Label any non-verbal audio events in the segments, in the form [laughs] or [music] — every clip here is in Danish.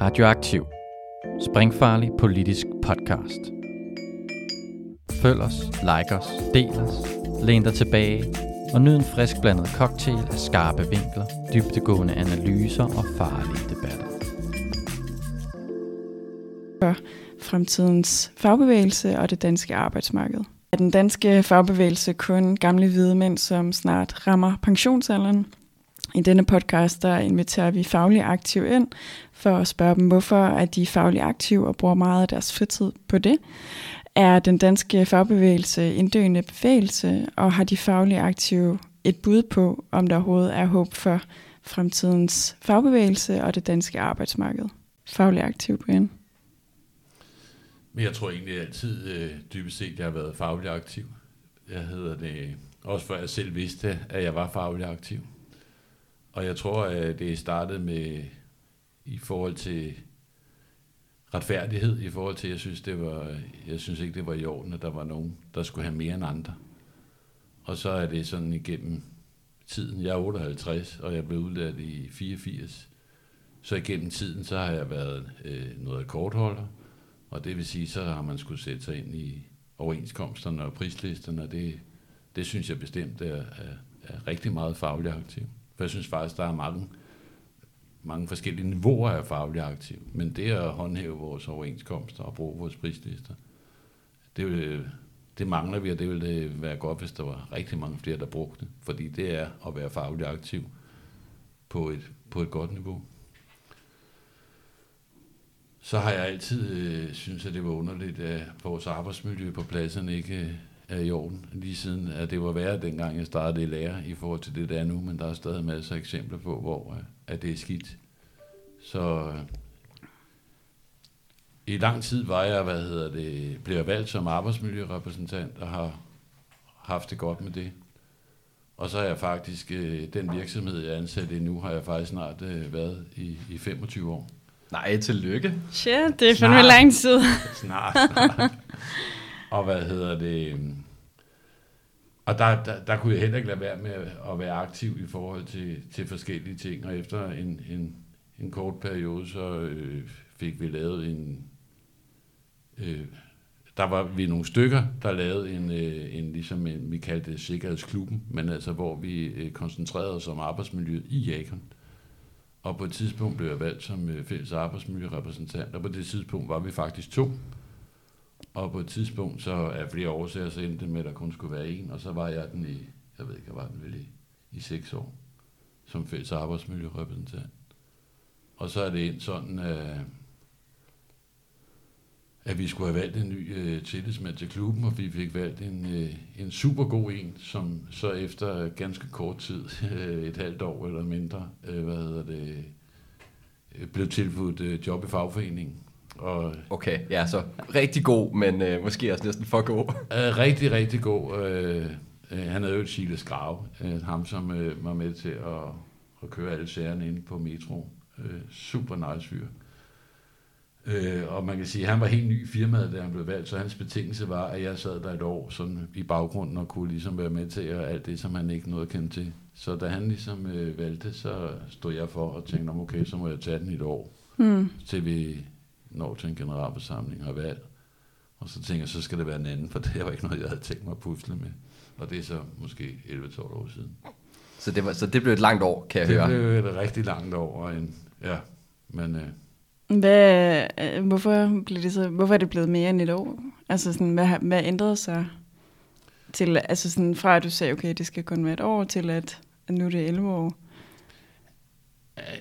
Radioaktiv. Springfarlig politisk podcast. Følg os, like os, del os, læn dig tilbage og nyd en frisk blandet cocktail af skarpe vinkler, dybtegående analyser og farlige debatter. For fremtidens fagbevægelse og det danske arbejdsmarked. Er den danske fagbevægelse kun gamle hvide mænd, som snart rammer pensionsalderen? I denne podcast der inviterer vi faglige aktiv ind for at spørge dem, hvorfor er de faglige aktive og bruger meget af deres fritid på det. Er den danske fagbevægelse en døende bevægelse, og har de faglige aktive et bud på, om der overhovedet er håb for fremtidens fagbevægelse og det danske arbejdsmarked? Faglig aktiv, Brian. Men jeg tror egentlig altid, øh, dybest set, jeg har været faglig aktiv. Jeg hedder det, også før jeg selv vidste, at jeg var faglig aktiv. Og jeg tror, at det startede med i forhold til retfærdighed, i forhold til, jeg synes, det var, jeg synes ikke, det var i orden, at der var nogen, der skulle have mere end andre. Og så er det sådan igennem tiden. Jeg er 58, og jeg blev udlært i 84. Så igennem tiden, så har jeg været øh, noget kortholder, og det vil sige, så har man skulle sætte sig ind i overenskomsterne og prislisterne, og det, det synes jeg bestemt er, er, er rigtig meget fagligt aktiv. For jeg synes faktisk, der er mange, mange forskellige niveauer af faglig aktiv. Men det at håndhæve vores overenskomster og bruge vores prislister, det, vil, det mangler vi, og det ville være godt, hvis der var rigtig mange flere, der brugte det. Fordi det er at være faglig aktiv på et, på et godt niveau. Så har jeg altid øh, synes, at det var underligt, at vores arbejdsmiljø på pladserne ikke er i orden. Lige siden, at det var værre, dengang jeg startede i lære i forhold til det, der er nu, men der er stadig masser af eksempler på, hvor øh, at det er skidt. Så øh, i lang tid var jeg, hvad hedder det, blev valgt som arbejdsmiljørepræsentant og har haft det godt med det. Og så har jeg faktisk, øh, den virksomhed, jeg er ansat i nu, har jeg faktisk snart været i, i 25 år. Nej, tillykke. Shit, det er fandme lang tid. [laughs] Snart, snart. Og hvad hedder det? Øhm, og der, der, der kunne jeg heller ikke lade være med at være aktiv i forhold til, til forskellige ting. Og efter en, en, en kort periode, så øh, fik vi lavet en... Øh, der var vi nogle stykker, der lavede en, øh, en ligesom en, vi kaldte det Sikkerhedsklubben, men altså hvor vi øh, koncentrerede os om arbejdsmiljøet i Jakon. Og på et tidspunkt blev jeg valgt som øh, fælles arbejdsmiljørepræsentant, og på det tidspunkt var vi faktisk to. Og på et tidspunkt, så af flere årsager, så endte det med, at der kun skulle være en, og så var jeg den i, jeg ved ikke, jeg var den vel i, i seks år, som fælles arbejdsmiljørepræsentant. Og så er det en sådan, at, at vi skulle have valgt en ny uh, tillidsmand til klubben, og vi fik valgt en, uh, en super god en, som så efter ganske kort tid, [laughs] et halvt år eller mindre, uh, hvad hedder det, blev tilbudt uh, job i fagforeningen. Og, okay, ja, så rigtig god, men øh, måske også næsten for god. [laughs] Øh, rigtig, rigtig god. Øh, øh, han havde jo et Chile Skrav, øh, ham som øh, var med til at, at køre alle sagerne ind på metro. Øh, super nice fyr. Øh, og man kan sige, at han var helt ny i firmaet, da han blev valgt, så hans betingelse var, at jeg sad der et år sådan i baggrunden og kunne ligesom være med til at alt det, som han ikke nåede at kende til. Så da han ligesom øh, valgte, så stod jeg for og tænkte, okay, så må jeg tage den i et år, mm. til vi når til en generalforsamling og valg. Og så tænker jeg, så skal det være en anden, for [laughs] det var ikke noget, jeg havde tænkt mig at pusle med. Og det er så måske 11-12 år siden. Så det, var, så det blev et langt år, kan jeg det høre. Det blev et rigtig langt år. Og en, ja, men... Øh, hvad, øh, hvorfor, blev det så, hvorfor er det blevet mere end et år? Altså, sådan, hvad, hvad ændrede sig til, altså sådan, fra at du sagde, okay, det skal kun være et år, til at, at nu er det 11 år?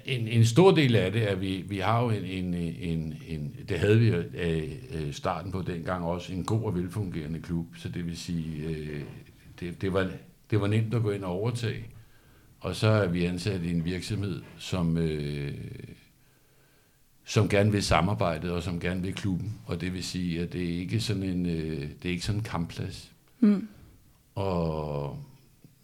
En, en stor del af det er, at vi, vi har jo en, en, en, en det havde vi øh, starten på dengang også, en god og velfungerende klub, så det vil sige, øh, det, det, var, det var nemt at gå ind og overtage, og så er vi ansat i en virksomhed, som, øh, som gerne vil samarbejde og som gerne vil klubben, og det vil sige, at det er ikke sådan en, øh, det er ikke sådan en kampplads. Mm. Og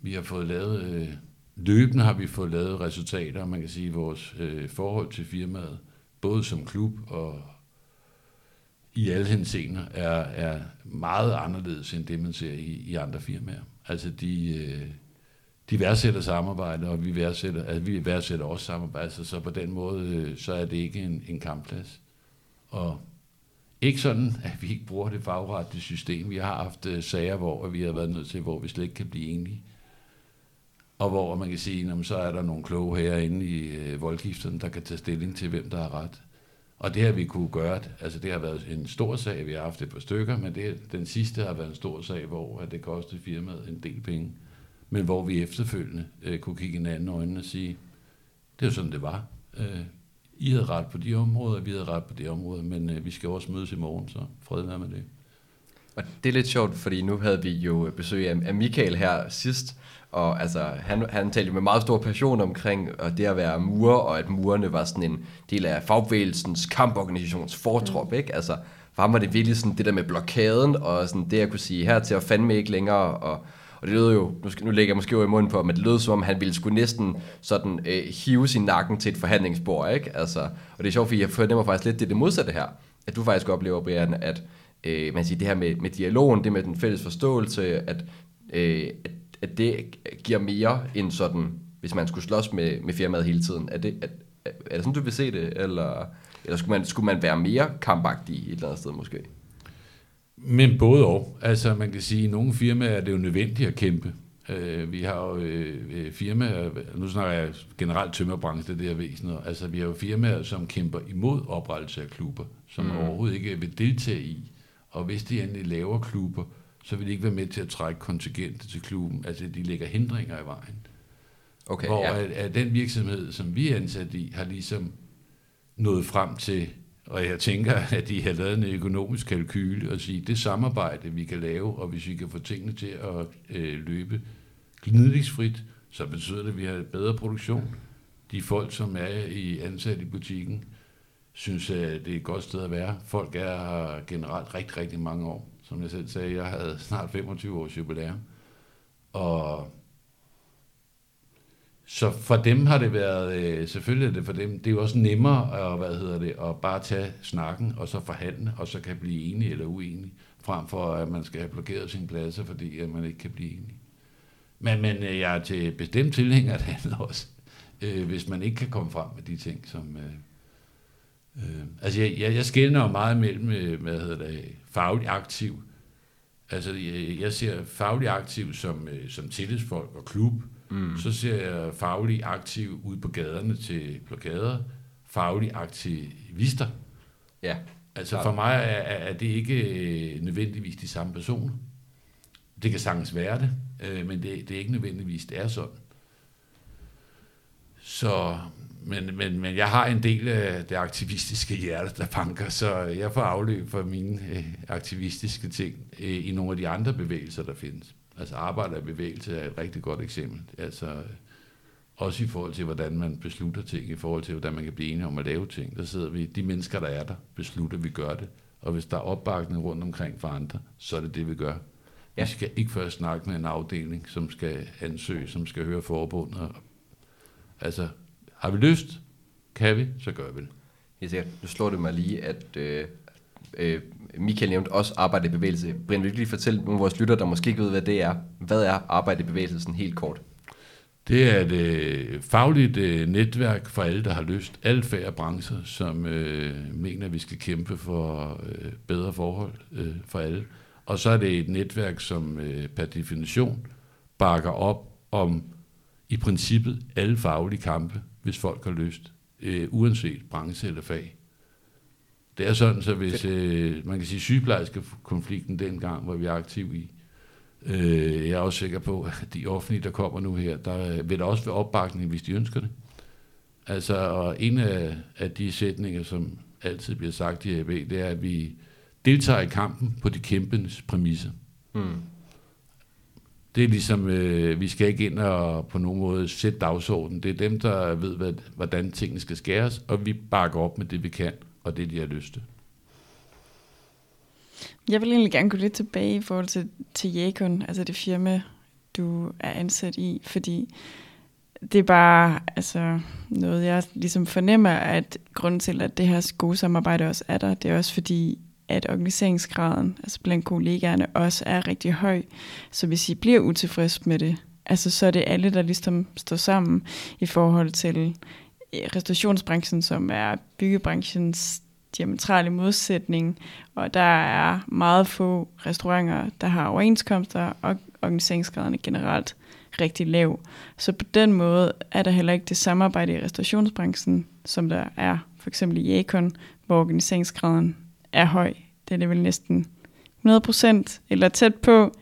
vi har fået lavet... Øh, løbende har vi fået lavet resultater, man kan sige, vores øh, forhold til firmaet, både som klub og i alle henseender, er, er meget anderledes end det, man ser i, i andre firmaer. Altså de, øh, de værdsætter samarbejde, og vi værdsætter, altså, vi værdsætter også samarbejde, så, så på den måde, øh, så er det ikke en, en kampplads. Og ikke sådan, at vi ikke bruger det fagretlige system. Vi har haft øh, sager, hvor vi har været nødt til, hvor vi slet ikke kan blive enige. Og hvor man kan sige, jamen, så er der nogle kloge herinde i øh, voldgifterne, der kan tage stilling til, hvem der har ret. Og det har vi kunne gøre. Altså det har været en stor sag, vi har haft et par stykker, men det, den sidste har været en stor sag, hvor at det kostede firmaet en del penge. Men hvor vi efterfølgende øh, kunne kigge hinanden i øjnene og sige, det er jo sådan, det var. Øh, i havde ret på de områder, vi havde ret på det område, men øh, vi skal også mødes i morgen, så fred være med det. Og det er lidt sjovt, fordi nu havde vi jo besøg af, Michael her sidst, og altså, han, han talte med meget stor passion omkring og det at være murer, og at murerne var sådan en del af fagbevægelsens kamporganisations fortrop, mm. ikke? Altså, for ham var det virkelig sådan det der med blokaden, og sådan det at kunne sige, her til at fandme ikke længere, og og det lød jo, nu, nu lægger jeg måske over i munden på, men det lød som om, han ville skulle næsten sådan øh, hive sin nakken til et forhandlingsbord, ikke? Altså, og det er sjovt, fordi jeg fornemmer faktisk lidt det, det modsatte her. At du faktisk oplever, Brian, at øh, man siger, det her med, med dialogen, det med den fælles forståelse, at, øh, at, at det giver mere end sådan, hvis man skulle slås med, med firmaet hele tiden. Er det, at, er det sådan, du vil se det, eller, eller skulle, man, skulle man være mere kampagtig et eller andet sted måske? Men både og. Altså man kan sige, at i nogle firmaer er det jo nødvendigt at kæmpe. Uh, vi har jo uh, firmaer, nu snakker jeg generelt tømmerbranche, det er væsen, altså vi har jo firmaer, som kæmper imod oprettelse af klubber, som mm. overhovedet ikke vil deltage i. Og hvis de endelig laver klubber, så vil de ikke være med til at trække kontingenter til klubben. Altså de lægger hindringer i vejen. Okay, Hvor ja. at, at den virksomhed, som vi er ansat i, har ligesom nået frem til og jeg tænker, at de har lavet en økonomisk kalkyle og sige, det samarbejde, vi kan lave, og hvis vi kan få tingene til at øh, løbe gnidningsfrit, så betyder det, at vi har bedre produktion. De folk, som er i ansat i butikken, synes, at det er et godt sted at være. Folk er her generelt rigtig, rigtig mange år. Som jeg selv sagde, jeg havde snart 25 års jubilæum. Og så for dem har det været, øh, selvfølgelig er det for dem, det er jo også nemmere at, hvad hedder det, at bare tage snakken og så forhandle, og så kan blive enige eller uenige, frem for at man skal have blokeret sine pladser, fordi at man ikke kan blive enige. Men, men øh, jeg er til bestemt tilhænger af det andet også, øh, hvis man ikke kan komme frem med de ting, som... Øh, øh, altså jeg, jeg, jeg skældner jo meget mellem, øh, hvad hedder det, fagligt aktiv. Altså jeg, jeg ser fagligt aktiv som, øh, som tillidsfolk og klub, Mm. Så ser jeg faglig aktiv ud på gaderne til blokader, faglig aktivister. Ja. Altså for mig er, er det ikke øh, nødvendigvis de samme personer. Det kan sagtens være det, øh, men det, det er ikke nødvendigvis, det er sådan. Så, men, men, men jeg har en del af det aktivistiske hjerte, der banker, så jeg får afløb for mine øh, aktivistiske ting øh, i nogle af de andre bevægelser, der findes. Altså arbejder i bevægelse er et rigtig godt eksempel. Altså, også i forhold til, hvordan man beslutter ting, i forhold til, hvordan man kan blive enige om at lave ting. Der sidder vi, de mennesker, der er der, beslutter, at vi gør det. Og hvis der er opbakning rundt omkring for andre, så er det det, vi gør. Ja. Vi skal ikke først snakke med en afdeling, som skal ansøge, som skal høre forbundet. Altså, har vi lyst? Kan vi? Så gør vi det. Helt sikkert. Nu slår det mig lige, at øh, øh, Michael nævnte også arbejde i bevægelse. Brian, vil du lige fortælle nogle af vores lytter, der måske ikke ved, hvad det er? Hvad er arbejde i bevægelse sådan helt kort? Det er et øh, fagligt øh, netværk for alle, der har lyst. Alle færre brancher, som øh, mener, at vi skal kæmpe for øh, bedre forhold øh, for alle. Og så er det et netværk, som øh, per definition bakker op om i princippet alle faglige kampe, hvis folk har lyst, øh, uanset branche eller fag. Det er sådan, så hvis øh, man kan sige sygeplejerske konflikten dengang, hvor vi er aktive i, øh, jeg er også sikker på, at de offentlige, der kommer nu her, der vil der også være opbakning, hvis de ønsker det. Altså, og en af, af de sætninger, som altid bliver sagt i AB, det er, at vi deltager i kampen på de kæmpendes præmisser. Mm. Det er ligesom, øh, vi skal ikke ind og på nogen måde sætte dagsordenen. Det er dem, der ved, hvad, hvordan tingene skal skæres, og vi bakker op med det, vi kan og det, de har lyst til. Jeg vil egentlig gerne gå lidt tilbage i forhold til, til Jekon, altså det firma, du er ansat i, fordi det er bare altså, noget, jeg ligesom fornemmer, at grunden til, at det her gode samarbejde også er der, det er også fordi, at organiseringsgraden altså blandt kollegaerne også er rigtig høj. Så hvis I bliver utilfreds med det, altså så er det alle, der ligesom står sammen i forhold til eh, restaurationsbranchen, som er byggebranchens diametrale modsætning, og der er meget få restauranter, der har overenskomster, og organiseringsgraderne generelt rigtig lav. Så på den måde er der heller ikke det samarbejde i restaurationsbranchen, som der er for eksempel i Jekon, hvor organiseringsgraden er høj. Det er det vel næsten 100% eller tæt på.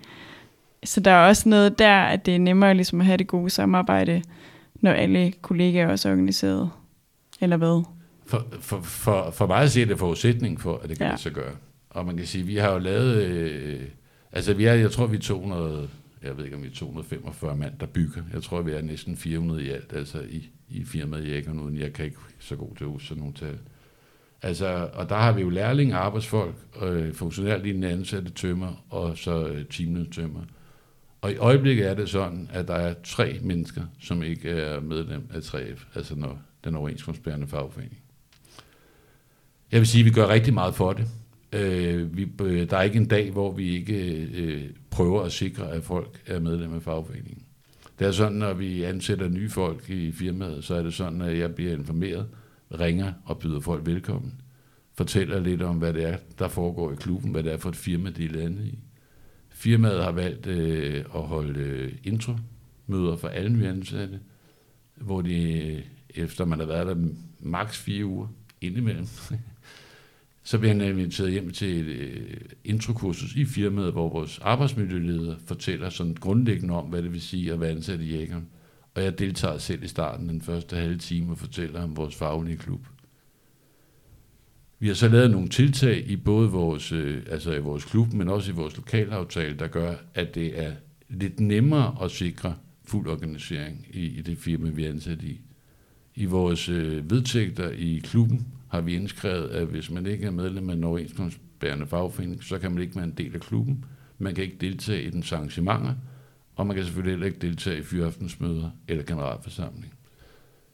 Så der er også noget der, at det er nemmere ligesom at have det gode samarbejde, når alle kollegaer også er organiseret. Eller hvad? For, for, for, for mig at se, er det forudsætning for, at det kan ja. lade sig gøre. Og man kan sige, vi har jo lavet, øh, altså vi er, jeg tror vi er 200, jeg ved ikke om vi er 245 mand, der bygger. Jeg tror vi er næsten 400 i alt, altså i, i firmaet Jækkeren, uden jeg kan ikke så god til at huske sådan nogle tal. Altså, og der har vi jo lærlinge, arbejdsfolk, øh, funktionærlignende ansatte tømmer, og så øh, tømmer. Og i øjeblikket er det sådan, at der er tre mennesker, som ikke er medlem af 3F, altså når den overenskomstbærende fagforening. Jeg vil sige, at vi gør rigtig meget for det. Øh, vi, øh, der er ikke en dag, hvor vi ikke øh, prøver at sikre, at folk er medlem af fagforeningen. Det er sådan, når vi ansætter nye folk i firmaet, så er det sådan, at jeg bliver informeret, ringer og byder folk velkommen. Fortæller lidt om, hvad det er, der foregår i klubben, hvad det er for et firma, de er landet i. Firmaet har valgt øh, at holde øh, intro-møder for alle nye ansatte, hvor de, øh, efter man har været der maks fire uger indimellem, [laughs] så bliver han inviteret hjem til et øh, introkursus i firmaet, hvor vores arbejdsmiljøleder fortæller sådan grundlæggende om, hvad det vil sige at være ansat i Jægeren. Og jeg deltager selv i starten den første halve time og fortæller om vores faglige klub. Vi har så lavet nogle tiltag i både vores, øh, altså i vores klub, men også i vores lokalaftale, der gør, at det er lidt nemmere at sikre fuld organisering i, i det firma, vi er ansat i. I vores øh, vedtægter i klubben har vi indskrevet, at hvis man ikke er medlem af en overenskomstbærende fagforening, så kan man ikke være en del af klubben. Man kan ikke deltage i den arrangementer, og man kan selvfølgelig heller ikke deltage i fyraftensmøder eller generalforsamling.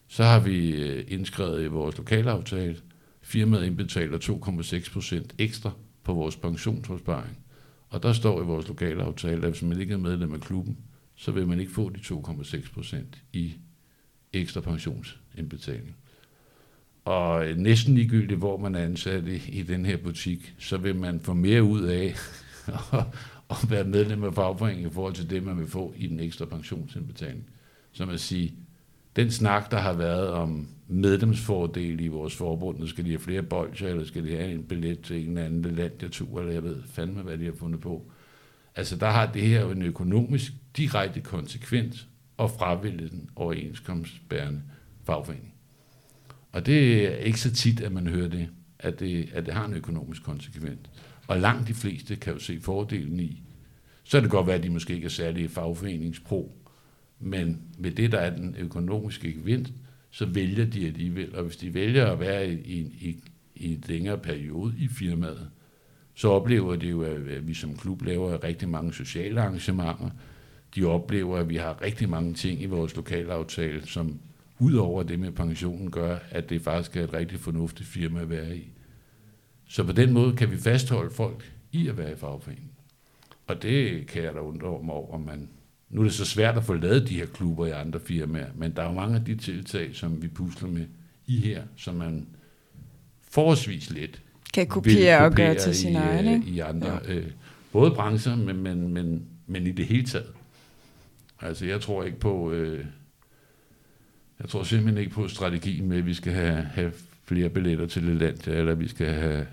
Så har vi øh, indskrevet i vores lokalaftale, firmaet indbetaler 2,6 procent ekstra på vores pensionsopsparing. Og der står i vores lokalaftale, at hvis man ikke er medlem af klubben, så vil man ikke få de 2,6 procent i ekstra pensionsindbetaling. Og øh, næsten ligegyldigt, hvor man er ansat i, i den her butik, så vil man få mere ud af [laughs] at være medlem af fagforeningen i forhold til det, man vil få i den ekstra pensionsindbetaling. Som at sige, den snak, der har været om medlemsfordele i vores forbund, skal de have flere bolcher, eller skal de have en billet til en eller anden landjatur, eller jeg ved fandme, hvad de har fundet på. Altså, der har det her jo en økonomisk direkte konsekvens at fravælge den overenskomstbærende fagforening. Og det er ikke så tit, at man hører det, at det, at det har en økonomisk konsekvens. Og langt de fleste kan jo se fordelen i. Så kan det godt være, at de måske ikke er særlige fagforeningspro, men med det, der er den økonomiske gevinst, så vælger de alligevel. Og hvis de vælger at være i, i, i en længere periode i firmaet, så oplever de jo, at vi som klub laver rigtig mange sociale arrangementer. De oplever, at vi har rigtig mange ting i vores lokalaftale, som udover det med pensionen gør, at det faktisk er et rigtig fornuftigt firma at være i. Så på den måde kan vi fastholde folk i at være i fagforeningen. Og det kan jeg da undre mig over, man nu er det så svært at få lavet de her klubber i andre firmaer, men der er jo mange af de tiltag, som vi pusler med i her, som man forholdsvis let kan kopiere og gøre til sin egen. Øh, I andre, ja. øh, både brancher, men, men, men, men i det hele taget. Altså jeg tror ikke på, øh, jeg tror simpelthen ikke på strategien med, at vi skal have, have flere billetter til land, eller vi skal have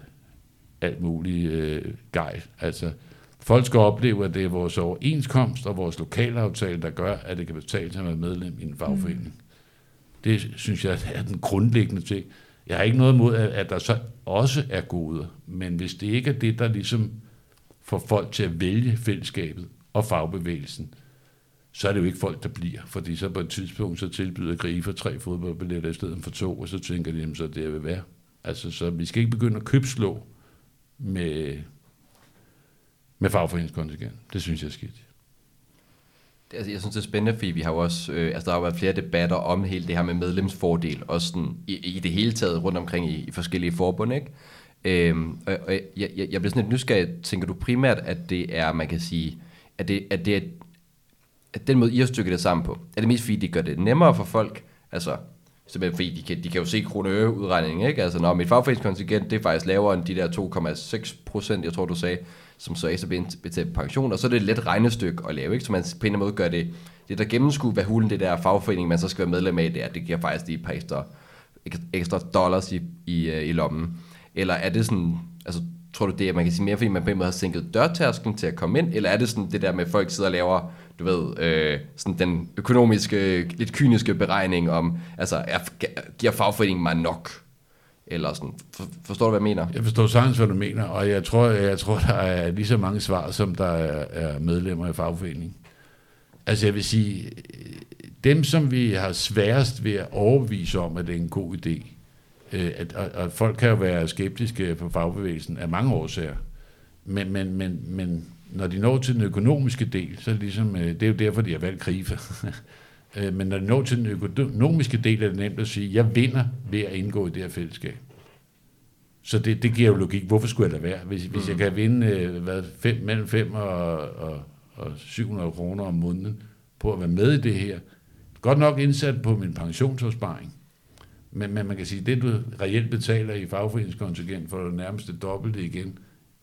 alt muligt øh, gej. Altså, folk skal opleve, at det er vores overenskomst og vores lokalaftale, der gør, at det kan betale sig at være medlem i en fagforening. Mm. Det synes jeg er den grundlæggende ting. Jeg har ikke noget imod, at der så også er gode, men hvis det ikke er det, der ligesom får folk til at vælge fællesskabet og fagbevægelsen, så er det jo ikke folk, der bliver. Fordi så på et tidspunkt, så tilbyder Grifer tre fodboldbilletter i stedet for to, og så tænker de, jamen, så det vil være. Altså, så vi skal ikke begynde at købslå med, med fagforeningskontingent. Det synes jeg er skidt. Altså, jeg synes, det er spændende, fordi vi har jo også, øh, altså, der har jo været flere debatter om hele det her med medlemsfordel, også sådan, i, i det hele taget rundt omkring i, i forskellige forbund, ikke? Øhm, og, og jeg, jeg, jeg bliver sådan lidt nysgerrig. Tænker du primært, at det er, man kan sige, at det, at det er at den måde, I har stykket det sammen på, er det mest fordi, det gør det nemmere for folk, altså simpelthen fordi, de kan, de kan jo se kroneøreudregningen, ikke? Altså, når mit fagforeningskontingent, det er faktisk lavere end de der 2,6 procent, jeg tror, du sagde, som så ekstra betalt pension, og så er det et let regnestykke at lave, ikke? Så man på en måde gør det, det der gennemskue, hvad hulen det der fagforening, man så skal være medlem af, det er, det giver faktisk lige et par ekstra, ekstra dollars i, i, øh, i lommen. Eller er det sådan, altså tror du det, at man kan sige mere, fordi man på en måde har sænket dørtærsklen til at komme ind, eller er det sådan det der med, at folk sidder og laver, du ved, øh, sådan den økonomiske, lidt kyniske beregning om, altså, er, giver fagforeningen mig nok? Eller sådan, for, forstår du, hvad jeg mener? Jeg forstår sagtens, hvad du mener, og jeg tror, jeg tror der er lige så mange svar, som der er medlemmer i fagforeningen. Altså jeg vil sige, dem som vi har sværest ved at overbevise om, at det er en god idé, øh, at, at, at folk kan jo være skeptiske på fagbevægelsen af mange årsager, men, men, men, men når de når til den økonomiske del, så er det ligesom, øh, det er jo derfor, de har valgt krife. [laughs] Øh, men når de når til den økonomiske del, er det nemt at sige, jeg vinder ved at indgå i det her fællesskab. Så det, det giver jo logik. Hvorfor skulle jeg lade være? Hvis, mm. hvis jeg mm. kan vinde hvad, fem, mellem 5 og, og, og 700 kroner om måneden på at være med i det her, godt nok indsat på min pensionsopsparing, men, men man kan sige, det du reelt betaler i fagforeningskontingent, du nærmest det dobbelte igen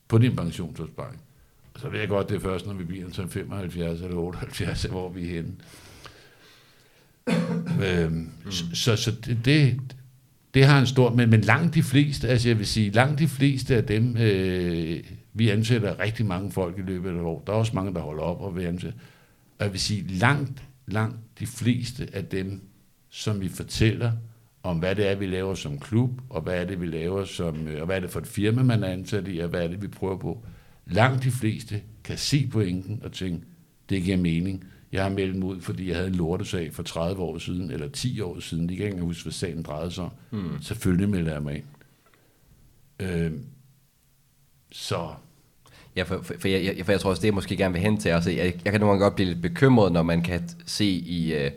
på din pensionsopsparing. Så ved jeg godt, det er først, når vi bliver til 75 eller 78, hvor vi er henne. øhm, mm. Så, så det, det, det har en stor, men, men langt de fleste, altså jeg vil sige, langt de fleste af dem, øh, vi ansætter rigtig mange folk i løbet af et år. Der er også mange, der holder op og vil ansætte. Og jeg vil sige, langt, langt de fleste af dem, som vi fortæller, om hvad det er, vi laver som klub, og hvad er det, vi laver som, øh, og hvad er det for et firma, man er ansat i, og hvad er det, vi prøver på. Langt de fleste kan se pointen og tænke, det giver mening. Jeg har meldt mig ud, fordi jeg havde en lortesag for 30 år siden, eller 10 år siden. De kan ikke huske, hvad sagen drejede sig om. Mm. Selvfølgelig melder jeg mig ind. Øh, så... Ja, for, for, for, jeg, for jeg tror også, det jeg måske gerne vil hen til. Altså, jeg, jeg kan nogle gange godt blive lidt bekymret, når man kan se i... Øh,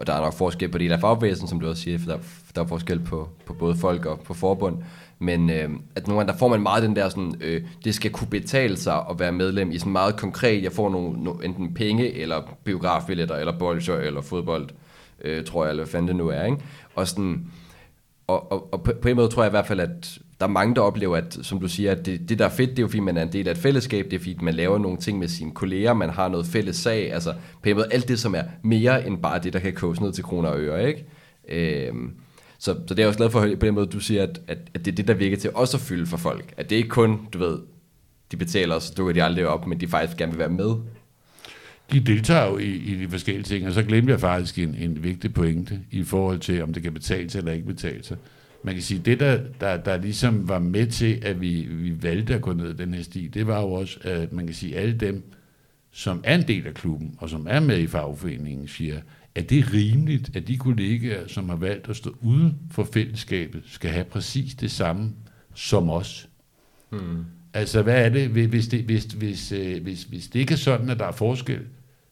og der er nok forskel på det af fagbevægelsen, som du også siger, for der, der er forskel på, på både folk og på forbund. Men øh, at nogle gange, der får man meget den der sådan, øh, det skal kunne betale sig at være medlem i sådan meget konkret, jeg får nogle, no, enten penge, eller biografbilletter, eller bolcher, eller fodbold, øh, tror jeg, eller hvad fanden det nu er, ikke? Og sådan, og, og, og på, på en måde tror jeg i hvert fald, at der er mange, der oplever, at som du siger, at det, det der er fedt, det er jo fordi, man er en del af et fællesskab, det er fordi, man laver nogle ting med sine kolleger, man har noget fælles sag, altså på en måde alt det, som er mere end bare det, der kan koges ned til kroner og øre, ikke? Øhm, så, så det er jeg også glad for på den måde, du siger, at, at, at det er det, der virker til også at fylde for folk. At det er ikke kun, du ved, de betaler, så dukker de aldrig op, men de faktisk gerne vil være med. De deltager jo i, i de forskellige ting, og så glemte jeg faktisk en, en vigtig pointe i forhold til, om det kan betale sig eller ikke betale sig man kan sige, det der, der, der ligesom var med til, at vi, vi valgte at gå ned den her sti, det var jo også, at man kan sige, alle dem, som er en del af klubben, og som er med i fagforeningen, siger, at det er rimeligt, at de kollegaer, som har valgt at stå uden for fællesskabet, skal have præcis det samme som os. Hmm. Altså, hvad er det, hvis det, hvis, hvis, øh, hvis, hvis det ikke er sådan, at der er forskel,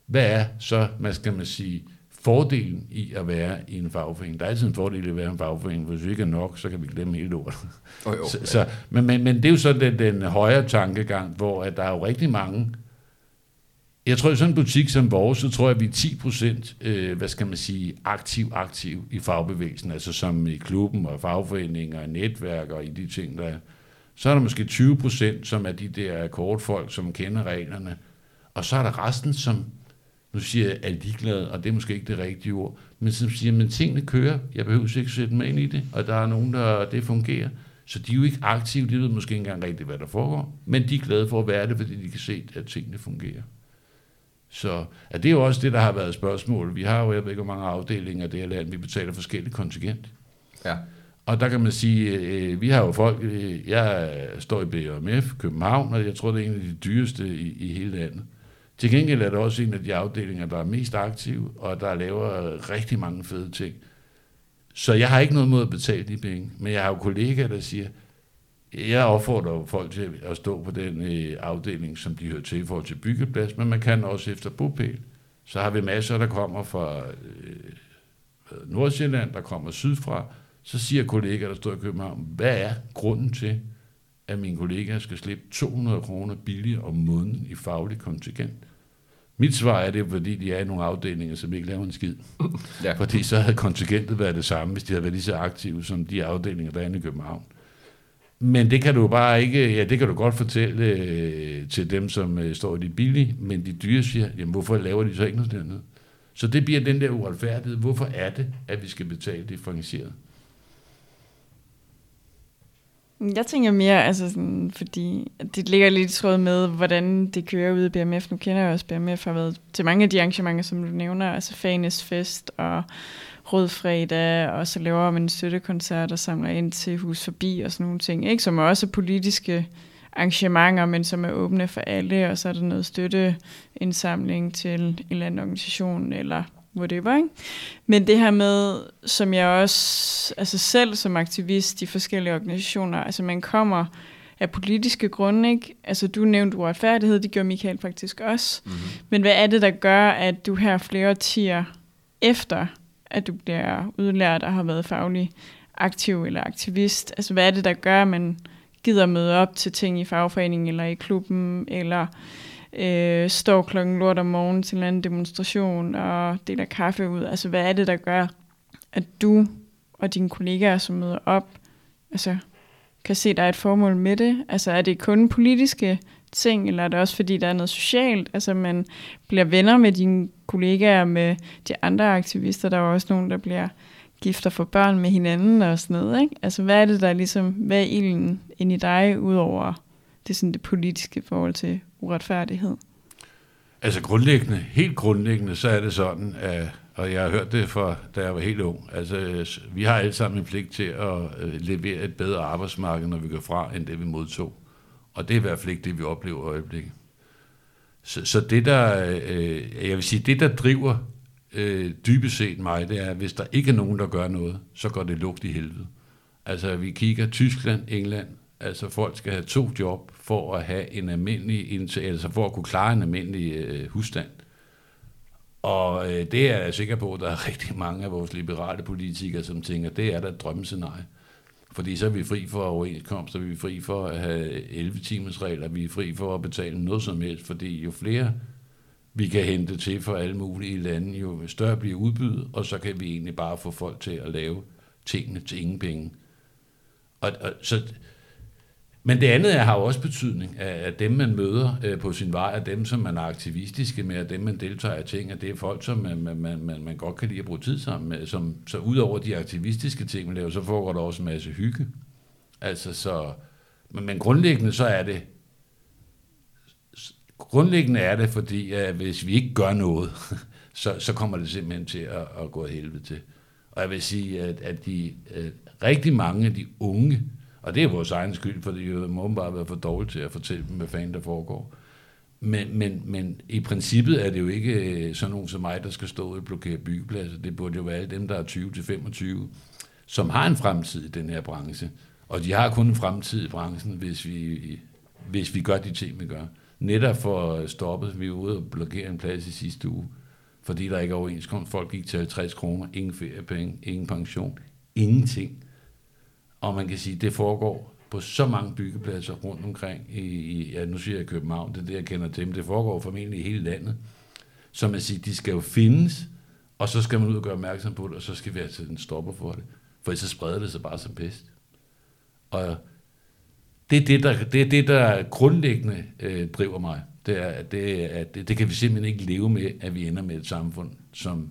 hvad er så, man skal man sige, fordelen i at være i en fagforening. Der er altid en fordel i at være i en fagforening, for hvis vi ikke er nok, så kan vi glemme hele lortet. Oh, jo, så, så, men, men, men det er jo så den, den højere tankegang, hvor at der er jo rigtig mange, jeg tror, i sådan en butik som vores, så tror jeg, at vi er 10 procent, øh, hvad skal man sige, aktiv, aktiv i fagbevægelsen, altså som i klubben og fagforeninger og netværk og i de ting, der er. Så er der måske 20 procent, som er de der kortfolk, som kender reglerne. Og så er der resten, som nu siger jeg, er ligeglad, og det er måske ikke det rigtige ord, men som siger, men tingene kører, jeg behøver ikke sætte mig ind i det, og der er nogen, der det fungerer. Så de er jo ikke aktive, de ved måske ikke engang rigtigt, hvad der foregår, men de er glade for at være det, fordi de kan se, at tingene fungerer. Så ja, det er jo også det, der har været spørgsmål. Vi har jo, jeg ved ikke, hvor mange afdelinger af det her land, vi betaler forskellige kontingent. Ja. Og der kan man sige, øh, vi har jo folk, øh, jeg står i BMF København, og jeg tror, det er en af de dyreste i, i hele landet. Til gengæld er det også en af de afdelinger, der er mest aktive, og der laver rigtig mange fede ting. Så jeg har ikke noget mod at betale de penge, men jeg har jo kollegaer, der siger, jeg opfordrer folk til at stå på den øh, afdeling, som de hører til i forhold til byggeplads, men man kan også efter bopæl. Så har vi masser, der kommer fra øh, Nordsjælland, der kommer sydfra. Så siger kollegaer, der står i København, hvad er grunden til, at mine kollegaer skal slippe 200 kroner billigere om måneden i faglig kontingent? Mit svar er det, fordi de er i nogle afdelinger, som ikke laver en skid. [laughs] Ja. Fordi så havde kontingentet været det samme, hvis de havde været lige så aktive som de afdelinger, der er inde i København. Men det kan du bare ikke, ja, det kan du godt fortælle øh, til dem, som øh, står i de billige, men de dyre siger, jamen hvorfor laver de så ikke noget dernede? Så det bliver den der uretfærdighed. Hvorfor er det, at vi skal betale differentieret? Mm, jeg tænker mere, altså sådan, fordi det ligger lidt i tråd med, hvordan det kører ude i BMF. Nu kender jeg også BMF, har været til mange af de arrangementer, som du nævner, altså Fanes Fest og Rød Fredag, og så laver man en støttekoncert og samler ind til Hus Forbi og sådan nogle ting, ikke? som er også politiske arrangementer, men som er åbne for alle, og så er der noget støtteindsamling til en eller anden organisation, eller whatever. Ikke? Men det her med, som jeg også altså selv som aktivist i forskellige organisationer, altså man kommer af politiske grunde, ikke? Altså du nævnte uretfærdighed, det gjorde Michael faktisk også. Mm-hmm. Men hvad er det, der gør, at du her flere årtier efter, at du bliver udlært og har været faglig aktiv eller aktivist, altså hvad er det, der gør, at man gider møde op til ting i fagforeningen eller i klubben, eller øh, står klokken lort om morgenen til en anden demonstration og deler kaffe ud. Altså, hvad er det, der gør, at du og dine kollegaer, som møder op, altså, kan se, at der er et formål med det? Altså, er det kun politiske ting, eller er det også, fordi der er noget socialt? Altså, man bliver venner med dine kollegaer, med de andre aktivister. Der er også nogen, der bliver gifter for børn med hinanden og sådan noget, ikke? Altså, hvad er det, der ligesom, hvad er ilden ind i dig, udover det, sådan det politiske forhold til uretfærdighed? Altså grundlæggende, helt grundlæggende, så er det sådan, at, og jeg har hørt det fra, da jeg var helt ung, altså vi har alle sammen en pligt til at øh, levere et bedre arbejdsmarked, når vi går fra, end det vi modtog. Og det er i hvert fald ikke det, vi oplever i øjeblikket. Så, så det der, øh, jeg vil sige, det der driver øh, dybest set mig, det er, at hvis der ikke er nogen, der gør noget, så går det lugt i helvede. Altså vi kigger Tyskland, England, altså folk skal have to job for at have en almindelig, altså for at kunne klare en almindelig øh, husstand. Og øh, det er jeg sikker på, at der er [laughs] rigtig mange af vores liberale politikere, som tænker, det er da et drømmescenarie. Fordi så er vi fri for overenskomster, vi er fri for at have 11 timers regler, vi er fri for at betale noget som helst, fordi jo flere vi kan hente til for alle mulige lande, jo større bliver udbydet, og så kan vi egentlig bare få folk til at lave tingene til ingen penge. Og, og, så, men det andet er, har jo også betydning, at dem, man møder øh, på sin vej, er dem, som man er aktivistiske med, og dem, man deltager i ting, at det er folk, som man, man, man, man godt kan lide at bruge tid sammen med. Som, så ud over de aktivistiske ting, man laver, så foregår der også en masse hygge. Altså, så, men, men grundlæggende så er det, grundlæggende er det, fordi at hvis vi ikke gør noget, [laughs] så, så kommer det simpelthen til at, at gå helvede til. Og jeg vil sige, at, at de, at rigtig mange af de unge, og det er vores egen skyld, for vi må bare være for dårlige til at fortælle dem, hvad fanden der foregår. Men, men, men i princippet er det jo ikke øh, sådan nogen som mig, der skal stå og blokere byggepladser. Det burde jo være alle dem, der er 20-25, som har en fremtid i den her branche. Og de har kun en fremtid i branchen, hvis vi, hvis vi gør de ting, vi gør. Netop for stoppet, vi var ude og blokere en plads i sidste uge, fordi der ikke er overenskomst. Folk gik til 50 kroner, ingen feriepenge, ingen pension, ingenting. Og man kan sige, at det foregår på så mange byggepladser rundt omkring i, i ja, nu siger jeg København, det er det, jeg kender til, men det foregår formentlig i hele landet. Så man siger, de skal jo findes, og så skal man ud og gøre opmærksom på det, og så skal vi altså en stopper for det. For så spreder det sig bare som pest. Og det er det, der, det, er det, der grundlæggende øh, driver mig. Det er, at det, at det, det kan vi simpelthen ikke leve med, at vi ender med et samfund, som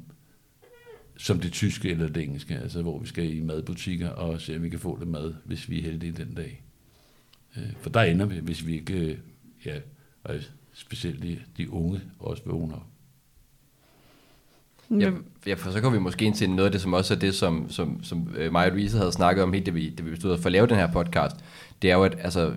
som det tyske eller det engelske, altså hvor vi skal i madbutikker og se, om vi kan få det mad, hvis vi er heldige den dag. Øh, for der ender vi, hvis vi ikke, øh, ja, og specielt de, de unge også vågner op. Ja, ja, for så går vi måske ind til noget af det, som også er det, som, som, som øh, mig og Louise havde snakket om helt, det vi, det vi bestod for at lave den her podcast. Det er jo, at altså,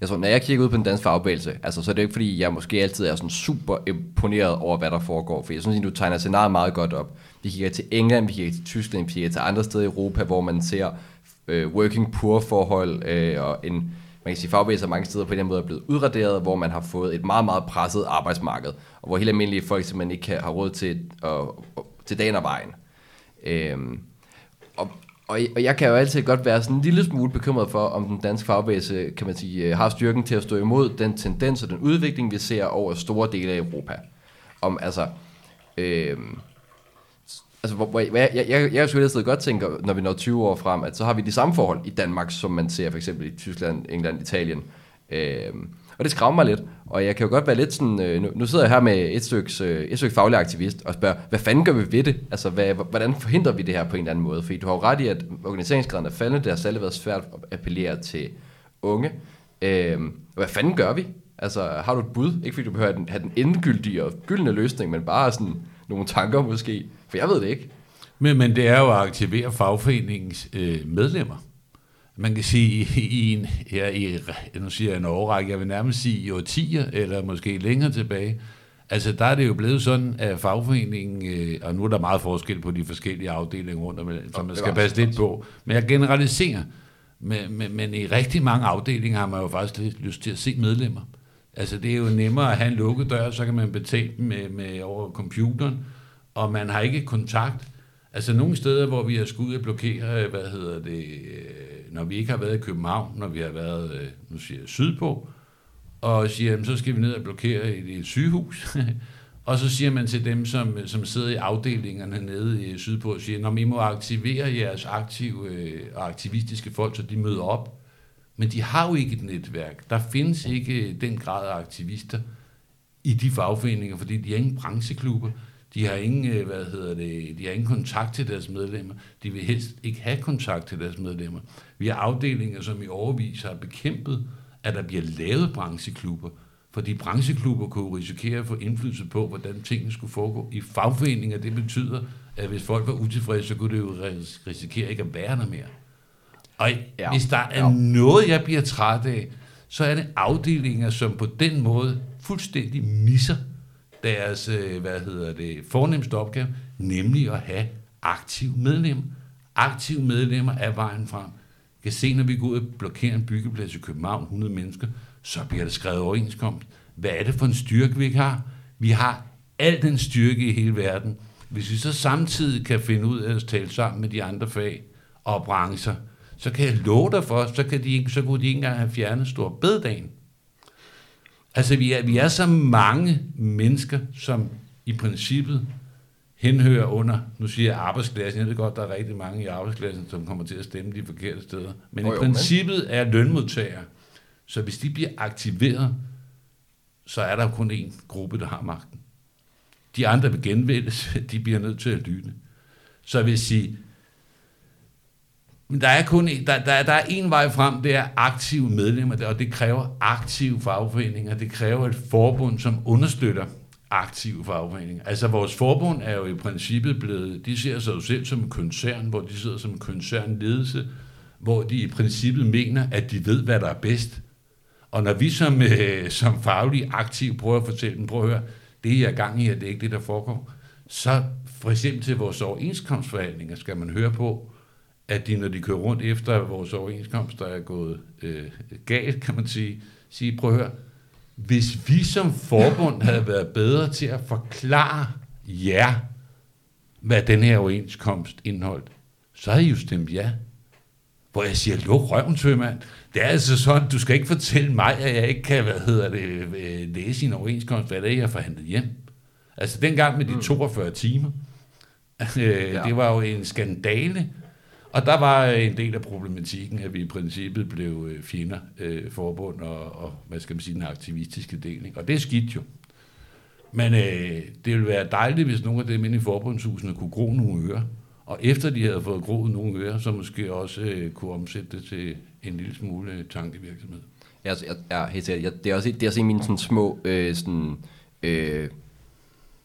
jeg tror, når jeg kigger ud på den danske fagbevægelse, altså, så er det ikke fordi, jeg måske altid er sådan super imponeret over, hvad der foregår. For jeg synes, at du tegner scenariet meget godt op. Vi kigger til England, vi kigger til Tyskland, vi kigger til andre steder i Europa, hvor man ser øh, working poor forhold øh, og en, man kan sige, fagbevægelser mange steder på den måde er blevet udraderet, hvor man har fået et meget, meget presset arbejdsmarked, og hvor helt almindelige folk simpelthen ikke kan, have råd til, at, til dagen og vejen. Øh, og, og, og jeg kan jo altid godt være sådan en lille smule bekymret for, om den danske fagbevægelse, kan man sige, øh, har styrken til at stå imod den tendens og den udvikling, vi ser over store dele af Europa. om altså, øh, altså hvor, hvor, jeg, jeg, jeg, jeg skulle altid godt tænke, når vi når 20 år frem, at så har vi de samme forhold i Danmark, som man ser for eksempel i Tyskland, England, Italien. Øh, og det skræmmer mig lidt, og jeg kan jo godt være lidt sådan, øh, nu, nu sidder jeg her med et stykke, øh, et stykke faglig aktivist og spørger, hvad fanden gør vi ved det? Altså, hvad, hvordan forhindrer vi det her på en eller anden måde? Fordi du har jo ret i, at organiseringsgraden er faldende, det har særlig været svært at appellere til unge. Øh, hvad fanden gør vi? Altså, har du et bud? Ikke fordi du behøver at have den endegyldige og gyldne løsning, men bare sådan nogle tanker måske. For jeg ved det ikke. Men, men det er jo at aktivere fagforeningens øh, medlemmer. Man kan sige, i, en, ja, i, nu siger jeg en overrække, jeg vil nærmest sige i årtier, eller måske længere tilbage, altså der er det jo blevet sådan, at fagforeningen, øh, og nu er der meget forskel på de forskellige afdelinger rundt om, så man skal passe lidt på, men jeg generaliserer, men, men, men i rigtig mange afdelinger har man jo faktisk lidt lyst til at se medlemmer. Altså det er jo nemmere at have en lukket dør, så kan man betale dem med, med over computeren, og man har ikke kontakt. Altså nogle steder, hvor vi har skulle ud og blokere, hvad hedder det, øh, Øh, når vi ikke har været i København, når vi har været, øh, nu siger jeg, sydpå, og siger, jamen, så skal vi ned og blokere et, et sygehus. [laughs] og så siger man til dem, som, som sidder i afdelingerne nede i sydpå, siger, når I må aktivere jeres aktive øh, og aktivistiske folk, så de møder op. Men de har jo ikke et netværk. Der findes ikke den grad af aktivister i de fagforeninger, fordi de er ingen brancheklubber. De har ingen, øh, hvad hedder det, de har ingen kontakt til deres medlemmer. De vil helst ikke have kontakt til deres medlemmer. Vi har afdelinger, som i overvis har bekæmpet, at der bliver lavet brancheklubber, fordi brancheklubber kunne risikere at få indflydelse på, hvordan tingene skulle foregå. I fagforeninger, det betyder, at hvis folk var utilfredse, så kunne det jo risikere ikke at være der mere. Og ja, hvis der er ja. noget, jeg bliver træt af, så er det afdelinger, som på den måde fuldstændig misser deres, øh, hvad hedder det, fornemmeste opgave, nemlig at have aktiv medlem. Aktive medlemmer er vejen frem. Jeg kan se, når vi går ud og blokerer en byggeplads i København, 100 mennesker, så bliver der skrevet overenskomst. Hvad er det for en styrke, vi ikke har? Vi har al den styrke i hele verden. Hvis vi så samtidig kan finde ud af at tale sammen med de andre fag og brancher, så kan jeg love dig for, så, kan de ikke, så kunne de ikke engang have fjernet stor bededagen. Altså, vi er, vi er så mange mennesker, som i princippet henhører under, nu siger jeg arbejdsklassen, jeg ved godt, der er rigtig mange i arbejdsklassen, som kommer til at stemme de forkerte steder, men oh, i princippet er lønmodtagere, så hvis de bliver aktiveret, så er der kun én gruppe, der har magten. De andre vil genvælges, [laughs] de bliver nødt til at lytte. Så jeg vil sige, men der er kun der, der, der er en vej frem, det er aktive medlemmer, og det kræver aktive fagforeninger. Det kræver et forbund, som understøtter aktive fagforeninger. Altså vores forbund er jo i princippet blevet, de ser sig jo selv som en koncern, hvor de sidder som en koncernledelse, hvor de i princippet mener, at de ved, hvad der er bedst. Og når vi som, øh, som faglige aktiv prøver at fortælle dem, prøv at høre, det er gang i, at det er ikke det, der foregår, så for eksempel til vores overenskomstforhandlinger skal man høre på, at de, når de kører rundt efter vores overenskomst, der er gået øh, galt, kan man sige, sige, prøv at høre, hvis vi som forbund havde været bedre til at forklare jer, hvad den her overenskomst indeholdt, så havde I jo stemt ja. Hvor jeg siger, luk røven mand. Det er altså sådan, du skal ikke fortælle mig, at jeg ikke kan, hvad hedder det, øh, læse en overenskomst, hvad det er, jeg har forhandlet hjem. Altså dengang med de 42 mm. timer, [laughs] øh, ja. det var jo en skandale, og der var en del af problematikken, at vi i princippet blev øh, fjender øh, forbund og, og, hvad skal man sige, den aktivistiske deling. Og det er skidt jo. Men øh, det ville være dejligt, hvis nogle af dem inde i forbundshusene kunne gro nogle ører. Og efter de havde fået groet nogle ører, så måske også øh, kunne omsætte det til en lille smule øh, tankevirksomhed. Ja, altså, jeg, jeg, helt sikkert. Jeg, det, er også, det er også en af mine sådan, små, øh, sådan, øh,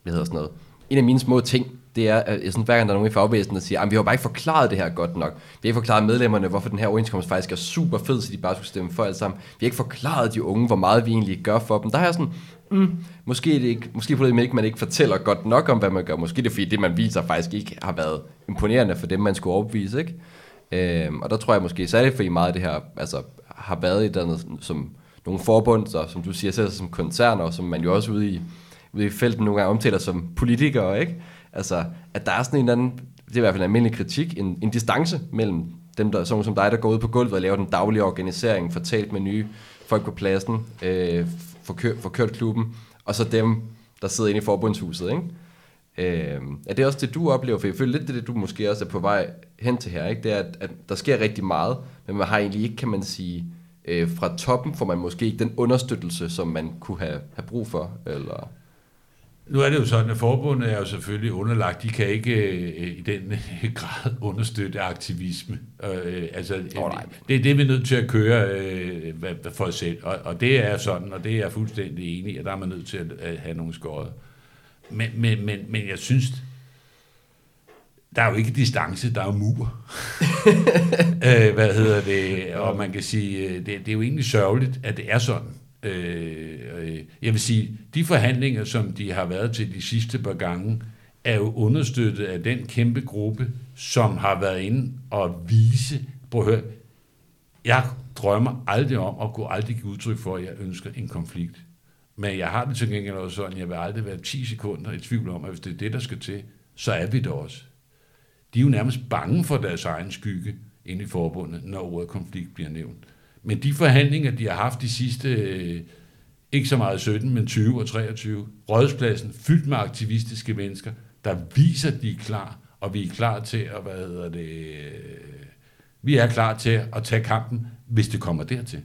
hvad hedder sådan noget, en af mine små ting, det er, at sådan, hver gang der er nogen i fagbevægelsen, der siger, at vi har bare ikke forklaret det her godt nok. Vi har ikke forklaret medlemmerne, hvorfor den her overenskomst faktisk er super fed, så de bare skulle stemme for alt sammen. Vi har ikke forklaret de unge, hvor meget vi egentlig gør for dem. Der er sådan, mm, måske, er det ikke, måske fordi man ikke, man ikke fortæller godt nok om, hvad man gør. Måske det er fordi, det man viser faktisk ikke har været imponerende for dem, man skulle overbevise. Ikke? Øhm, og der tror jeg måske særligt, fordi meget af det her altså, har været i andet, som nogle forbund, så, som du siger selv, som koncerner, som man jo også ude i, ude i felten nogle gange omtaler som politikere, ikke? Altså, at der er sådan en eller anden, det er i hvert fald en almindelig kritik, en, en distance mellem dem, der, sådan som dig, der går ud på gulvet og laver den daglige organisering, fortalt med nye folk på pladsen, øh, for, kør, får kørt klubben, og så dem, der sidder inde i forbundshuset, ikke? Øh, er det også det, du oplever? For jeg føler lidt, det er det, du måske også er på vej hen til her, ikke? Det er, at, at der sker rigtig meget, men man har egentlig ikke, kan man sige, øh, fra toppen får man måske ikke den understøttelse, som man kunne have, have brug for, eller... Nu er det jo sådan, at forbundet er jo selvfølgelig underlagt. De kan ikke øh, i den grad understøtte aktivisme. Øh, altså, nej. det er det, vi er nødt til at køre øh, for os selv. Og, og det er sådan, og det er jeg fuldstændig enig i, at der er man nødt til at, at have nogle skåret. Men, men, men, men jeg synes, der er jo ikke distance, der er jo mur. [laughs] øh, hvad hedder det? Og man kan sige, øh, det, det er jo egentlig sørgeligt, at det er sådan. Øh, øh, jeg vil sige, de forhandlinger, som de har været til de sidste par gange, er jo understøttet af den kæmpe gruppe, som har været inde og vise, prøv at høre, jeg drømmer aldrig om at kunne aldrig give udtryk for, at jeg ønsker en konflikt. Men jeg har det til gengæld også sådan, at jeg vil aldrig være 10 sekunder i tvivl om, at hvis det er det, der skal til, så er vi det også. De er jo nærmest bange for deres egen skygge inde i forbundet, når ordet konflikt bliver nævnt. Men de forhandlinger, de har haft de sidste, øh, ikke så meget 17, men 20 og 23, rådspladsen fyldt med aktivistiske mennesker, der viser, at de er klar, og vi er klar til at, hvad hedder det, øh, vi er klar til at tage kampen, hvis det kommer dertil.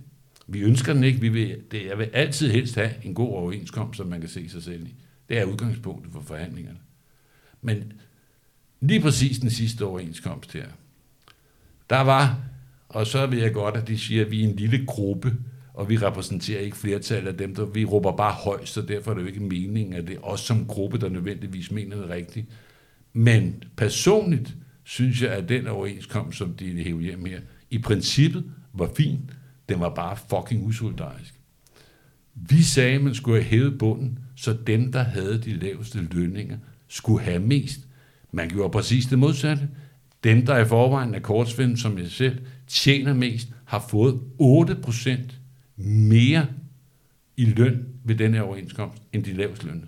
Vi ønsker den ikke. Vi vil, det, jeg vil altid helst have en god overenskomst, som man kan se sig selv i. Det er udgangspunktet for forhandlingerne. Men lige præcis den sidste overenskomst her, der var, og så ved jeg godt, at de siger, at vi er en lille gruppe, og vi repræsenterer ikke flertallet af dem, der vi råber bare højst, så derfor er det jo ikke meningen, at det er os som gruppe, der nødvendigvis mener det rigtigt. Men personligt synes jeg, at den overenskomst, som de hævde hjem her, i princippet var fin. Den var bare fucking usolidarisk. Vi sagde, at man skulle have hævet bunden, så dem, der havde de laveste lønninger, skulle have mest. Man gjorde præcis det modsatte. Dem, der i forvejen er kortsvind, som jeg selv, tjener mest, har fået 8% mere i løn ved den her overenskomst, end de lavest lønnede.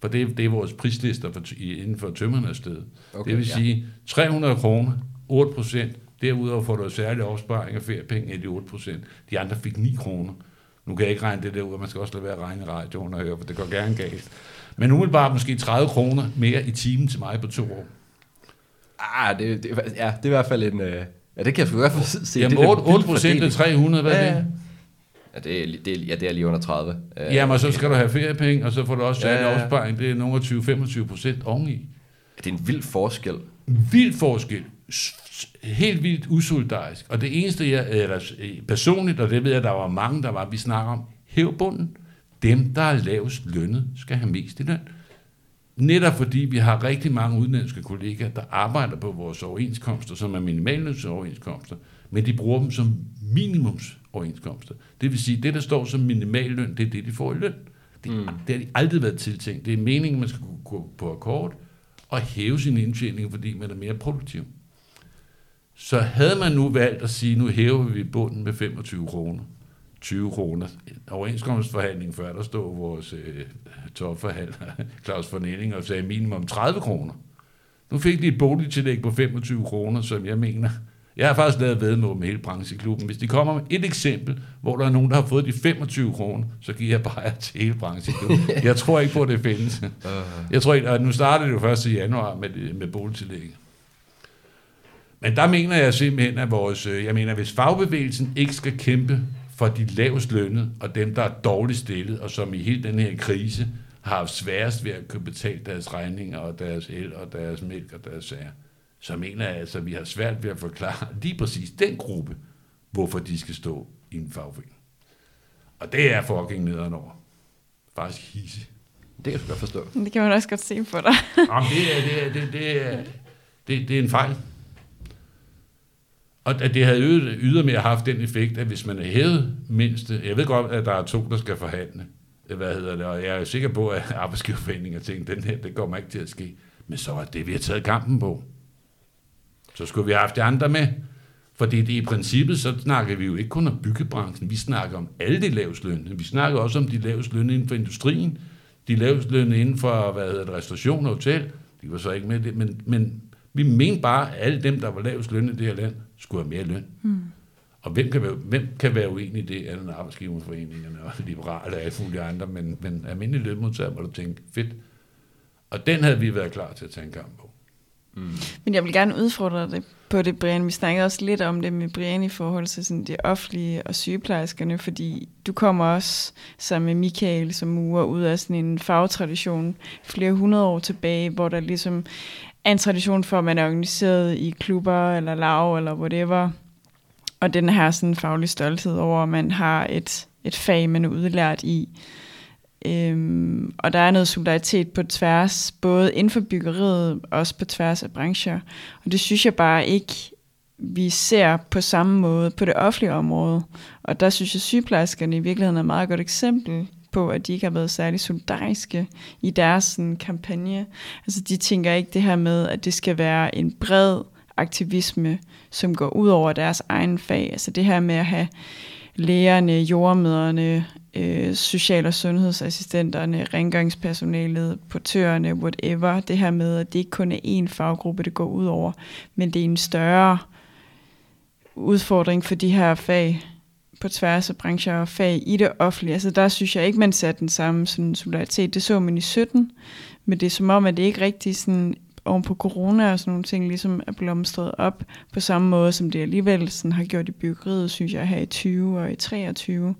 For det, er- det er vores prislister for, i- inden for tømmerne sted. Okay, det vil ja. sige 300 kroner, 8 procent. Derudover får du særlig opsparing af feriepenge af de 8 procent. De andre fik 9 kroner. Nu kan jeg ikke regne det der ud, og man skal også lade være at regne i radioen og høre, for det går gerne galt. Men umiddelbart måske 30 kroner mere i timen til mig på to år. Ah, det, det, ja, det er i hvert fald en... Øh, ja, det kan jeg sgu i hvert fald se. Jamen det er 8, en vild 8 procent af fordeling. 300, hvad er Ja, det? Ja, det er, det er, ja, det er lige under 30. Øh, Jamen, og så skal du have feriepenge, og så får du også Ja, ja. opsparing. Det er nogle af 20-25 procent oveni. Det er en vild forskel. Vild forskel. Helt vildt usolidarisk. Og det eneste, jeg eller, øh, personligt, og det ved jeg, der var mange, der var, vi snakker om, hæv bunden. Dem, der er lavest lønnet, skal have mest i løn. Netop fordi vi har rigtig mange udenlandske kollegaer, der arbejder på vores overenskomster, som er minimallønsoverenskomster, men de bruger dem som minimumsoverenskomster. Det vil sige, det der står som minimalløn, det er det, de får i løn. Det, mm. det har de aldrig været tiltænkt. Det er meningen, man skal kunne gå på akkord og hæve sin indtjening, fordi man er mere produktiv. Så havde man nu valgt at sige, nu hæver vi bunden med 25 kroner, 20 kroner. Overenskomstforhandling før, der stod vores øh, topforhandler, [laughs] Claus von Elling, og sagde minimum 30 kroner. Nu fik de et boligtillæg på 25 kroner, som jeg mener, jeg har faktisk lavet vedmål med hele brancheklubben. Hvis de kommer med et eksempel, hvor der er nogen, der har fået de 25 kroner, så giver jeg bare [laughs] til hele brancheklubben. Jeg tror ikke på, at det findes. [laughs] Jeg tror ikke, og nu starter det jo først i januar med, med boligtillægget. Men der mener jeg simpelthen, at vores, øh, jeg mener, hvis fagbevægelsen ikke skal kæmpe for de lavest lønnede, og dem, der er dårligt stillet, og som i hele den her krise har haft sværest ved at kunne betale deres regninger, og deres el, og deres mælk, og deres sager, så mener jeg altså, at vi har svært ved at forklare lige præcis den gruppe, hvorfor de skal stå i en fagforening. Og det er fucking nederen over. Faktisk hisse. Det kan jeg godt forstå. Det kan man også godt se på dig. Jamen, det, er, det, er, det, det, er, det, det er en fejl. Og at det havde yder- ydermere haft den effekt, at hvis man havde hævet mindste... Jeg ved godt, at der er to, der skal forhandle. Øh, hvad hedder det? Og jeg er sikker på, at [laughs] arbejdsgiverforeningen tænkte, den her, det kommer ikke til at ske. Men så er det, vi har taget kampen på. Så skulle vi have haft de andre med. Fordi det i princippet, så snakker vi jo ikke kun om byggebranchen. Vi snakker om alle de lavest lønne. Vi snakker også om de lavest lønne inden for industrien. De lavest lønne inden for, hvad hedder det, restauration og hotel. De var så ikke med det, men, men vi mente bare, at alle dem, der var lavest lønnet i det her land, skulle have mere løn. Mm. Og hvem kan, være, hvem kan være uenig i det, alle arbejdsgiverforeningerne og liberale og alle mulige andre, men, men almindelige lønmodtager må du tænke, fedt. Og den havde vi været klar til at tage en kamp på. Mm. Men jeg vil gerne udfordre det på det, Brian. Vi snakkede også lidt om det med Brian i forhold til sådan det offentlige og sygeplejerskerne, fordi du kommer også sammen med Michael som murer ud af sådan en fagtradition flere hundrede år tilbage, hvor der ligesom er en tradition for, at man er organiseret i klubber eller lav eller whatever. Og den her sådan faglig stolthed over, at man har et, et fag, man er udlært i. Øhm, og der er noget solidaritet på tværs, både inden for byggeriet, og også på tværs af brancher. Og det synes jeg bare ikke, vi ser på samme måde på det offentlige område. Og der synes jeg, at sygeplejerskerne i virkeligheden er et meget godt eksempel på, at de ikke har været særlig solidariske i deres sådan, kampagne. Altså de tænker ikke det her med, at det skal være en bred aktivisme, som går ud over deres egen fag. Altså det her med at have lægerne, jordmøderne, øh, social- og sundhedsassistenterne, rengøringspersonalet, portørerne, whatever. Det her med, at det ikke kun er én faggruppe, det går ud over, men det er en større udfordring for de her fag på tværs af brancher og fag i det offentlige. Altså der synes jeg ikke, man satte den samme sådan, solidaritet. Det så man i 17, men det er som om, at det ikke rigtig sådan oven på corona og sådan nogle ting ligesom er blomstret op på samme måde, som det alligevel sådan har gjort i byggeriet, synes jeg, her i 20 og i 23.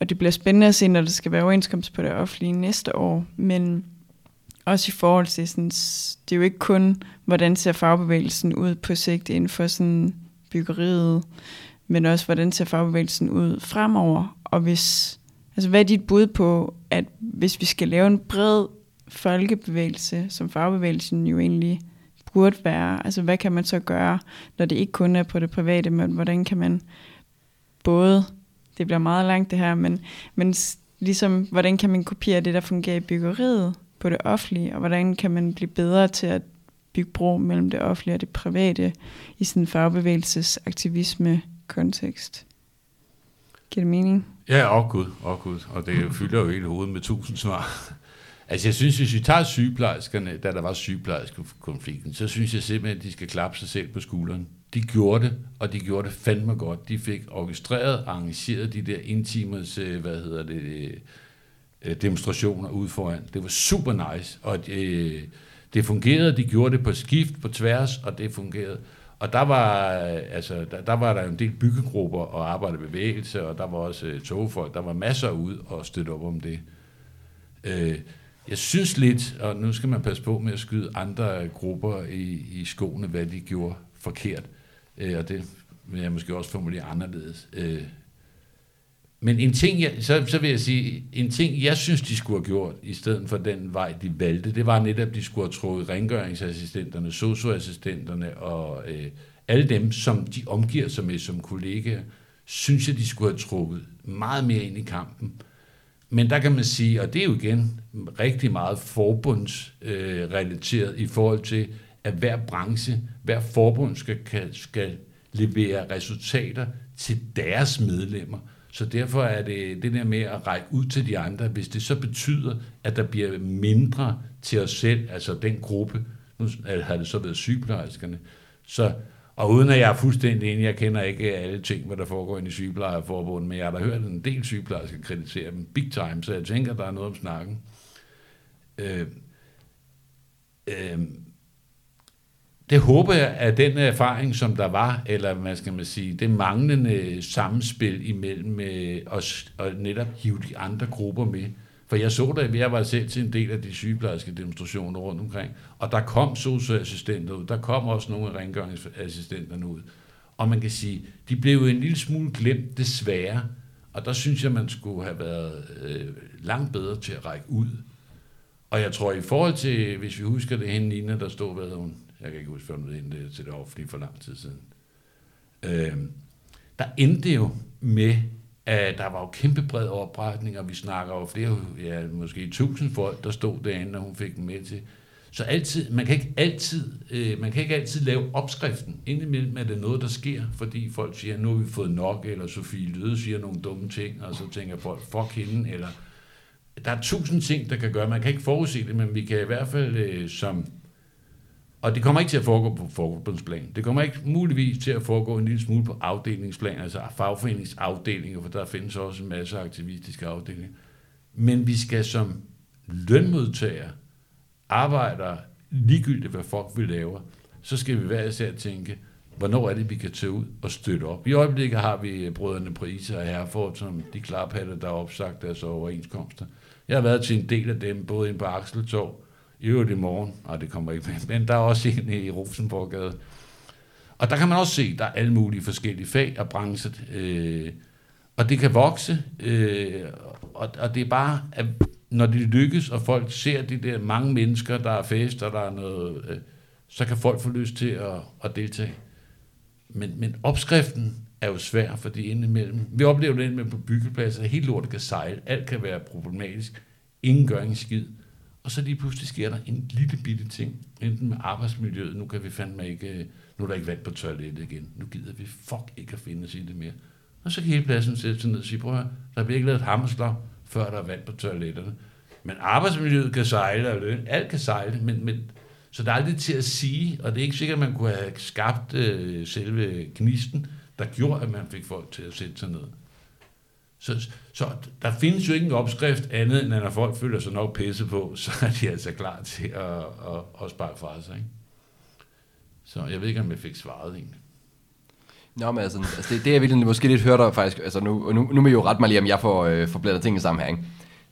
Og det bliver spændende at se, når der skal være overenskomst på det offentlige næste år, men også i forhold til sådan, det er jo ikke kun, hvordan ser fagbevægelsen ud på sigt inden for sådan byggeriet, men også, hvordan ser fagbevægelsen ud fremover, og hvis, altså hvad er dit bud på, at hvis vi skal lave en bred folkebevægelse, som fagbevægelsen jo egentlig burde være, altså hvad kan man så gøre, når det ikke kun er på det private, men hvordan kan man både, det bliver meget langt det her, men, men ligesom, hvordan kan man kopiere det, der fungerer i byggeriet på det offentlige, og hvordan kan man blive bedre til at bygge bro mellem det offentlige og det private i sådan aktivisme fagbevægelsesaktivisme-kontekst. Giver det mening? Ja, oh gud, oh gud. Og det fylder jo hele hovedet med tusind svar. [laughs] Altså jeg synes, hvis vi tager sygeplejerskerne, da der var sygeplejerskekonflikten, så synes jeg simpelthen, at de skal klappe sig selv på skulderen. De gjorde det, og de gjorde det fandme godt. De fik orkestreret og arrangeret de der intimers, øh, hvad hedder det, øh, demonstrationer ud foran. Det var super nice, og det, øh, det fungerede. De gjorde det på skift, på tværs, og det fungerede. Og der var, øh, altså, der, der var der en del byggegrupper og arbejderbevægelse, og der var også øh, togfolk. Der var masser ud og støtte op om det. Øh, jeg synes lidt, og nu skal man passe på med at skyde andre grupper i, i skoene, hvad de gjorde forkert. Øh, og det vil jeg måske også formulere anderledes. Øh, men en ting, jeg, så, så vil jeg sige, en ting, jeg synes, de skulle have gjort, i stedet for den vej, de valgte, det var netop, at de skulle have trukket rengøringsassistenterne, socioassistenterne og øh, alle dem, som de omgiver sig med som kollegaer, synes jeg, de skulle have trukket meget mere ind i kampen. Men der kan man sige, og det er jo igen rigtig meget forbundsrelateret øh, i forhold til, at hver branche, hver forbund skal, skal levere resultater til deres medlemmer. Så derfor er det det der med at række ud til de andre, hvis det så betyder, at der bliver mindre til os selv, altså den gruppe, nu har det så været sygeplejerskerne, så og uden at jeg er fuldstændig enig, jeg kender ikke alle ting, hvad der foregår i sygeplejerforbundet, men jeg har da hørt en del sygeplejersker kritisere dem big time, så jeg tænker, der er noget om snakken. Øh, øh, det håber jeg, at den erfaring, som der var, eller hvad skal man sige, det manglende samspil imellem øh, os, og netop hive de andre grupper med, for jeg så det, jeg var selv til en del af de sygeplejerske demonstrationer rundt omkring, og der kom socioassistenter ud, der kom også nogle af rengøringsassistenterne ud. Og man kan sige, de blev jo en lille smule glemt, desværre. Og der synes jeg, man skulle have været øh, langt bedre til at række ud. Og jeg tror, i forhold til, hvis vi husker det, hende Nina, der stod, hvad hun, jeg kan ikke huske, hvad hun det til det offentlige for lang tid siden. Øh, der endte jo med, at der var jo kæmpe bred opretning, og vi snakker jo flere, ja, måske tusind folk, der stod derinde, og hun fik dem med til. Så altid, man kan ikke altid, øh, man kan ikke altid lave opskriften. Indimellem er det noget, der sker, fordi folk siger, nu har vi fået nok, eller Sofie Løde siger nogle dumme ting, og så tænker folk, fuck hende, eller der er tusind ting, der kan gøre. Man kan ikke forudse det, men vi kan i hvert fald øh, som og det kommer ikke til at foregå på forbundsplan. Det kommer ikke muligvis til at foregå en lille smule på afdelingsplan, altså fagforeningsafdelinger, for der findes også en masse aktivistiske afdelinger. Men vi skal som lønmodtagere, arbejdere, ligegyldigt hvad folk vil lave, så skal vi hver især tænke, hvornår er det, vi kan tage ud og støtte op. I øjeblikket har vi øh, brødrene Prise og Herford, som de klarpatter, der har opsagt deres overenskomster. Jeg har været til en del af dem, både ind på Akseltorv, i øvrigt i morgen, og det kommer ikke med, men der er også en i Rosenborggade. Og der kan man også se, der er alle mulige forskellige fag og brancher, øh, og det kan vokse, øh, og, og det er bare, at når det lykkes, og folk ser de der mange mennesker, der er fest, og der er noget, øh, så kan folk få lyst til at, at deltage. Men, men opskriften er jo svær, fordi indimellem, vi oplever det med på byggepladser, at helt lortet kan sejle, alt kan være problematisk, ingen gør ingen skid. Og så lige pludselig sker der en lille bitte ting, enten med arbejdsmiljøet, nu kan vi fandme ikke, øh, nu er der ikke vand på toilettet igen, nu gider vi fuck ikke at finde os i det mere. Og så kan hele pladsen sætte sig ned og sige, prøv at der bliver ikke lavet hammerslag, før der er vand på toiletterne. Men arbejdsmiljøet kan sejle, og løn, alt kan sejle, men, men så der er aldrig til at sige, og det er ikke sikkert, at man kunne have skabt øh, selve knisten, der gjorde, at man fik folk til at sætte sig ned. Så, så der findes jo ikke en opskrift andet, end at når folk føler sig nok pisse på, [laughs] så er de altså klar til at, at, at sparke fra sig. Ikke? Så jeg ved ikke, om jeg fik svaret egentlig. Nå, men altså, altså det, det jeg virkelig måske lidt hørte dig faktisk, altså nu, nu, nu må jeg jo ret mig lige, om jeg får, øh, får blandet ting sammen her, ikke?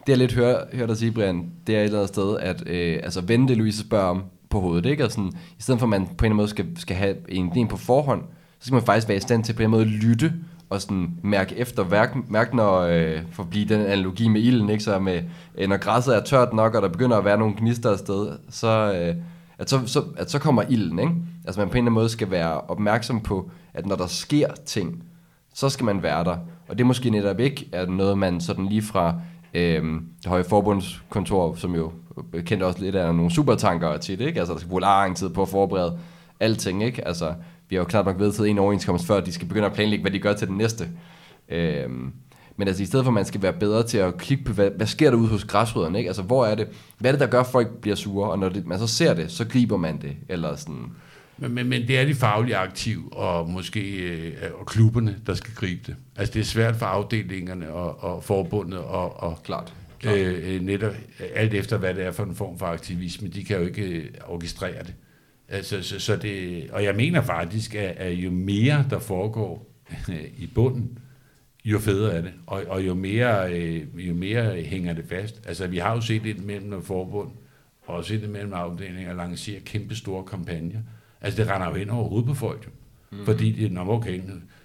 Det jeg lidt hører, hører dig sige, Brian, det er et eller andet sted, at øh, altså vende det, Louise spørger om på hovedet, ikke? Og sådan, I stedet for, at man på en eller anden måde skal, skal have en idé på forhånd, så skal man faktisk være i stand til på en måde at lytte og sådan mærke efter, mærke, mærke når, øh, for at blive den analogi med ilden, ikke? så med, øh, når græsset er tørt nok, og der begynder at være nogle gnister afsted, så, øh, at, så, så, at så kommer ilden. Ikke? Altså man på en eller anden måde skal være opmærksom på, at når der sker ting, så skal man være der. Og det er måske netop ikke er noget, man sådan lige fra øh, det høje forbundskontor, som jo kendte også lidt af nogle supertanker til det, ikke? Altså der skal bruge lang tid på at forberede alting, ikke? Altså vi har jo klart nok vedtaget en overenskomst før, at de skal begynde at planlægge, hvad de gør til den næste. Øhm, men altså i stedet for, at man skal være bedre til at kigge på, hvad, hvad sker der ude hos græsrødderne, ikke? Altså hvor er det, hvad er det, der gør, at folk bliver sure, og når det, man så ser det, så griber man det, eller sådan... Men, men, men det er de faglige aktiv og måske øh, og klubberne, der skal gribe det. Altså det er svært for afdelingerne og, og forbundet og, og klart, klart. Øh, øh netop alt efter, hvad det er for en form for aktivisme. De kan jo ikke øh, orkestrere det. Altså, så, så det, og jeg mener faktisk, at, at jo mere der foregår [laughs] i bunden, jo federe er det, og, og jo, mere, øh, jo mere hænger det fast. Altså, vi har jo set det mellem forbund, og set det mellem afdelinger, lancere kæmpe store kampagner. Altså, det render jo ind over hovedet på folk, jo. Mm. Fordi det er okay.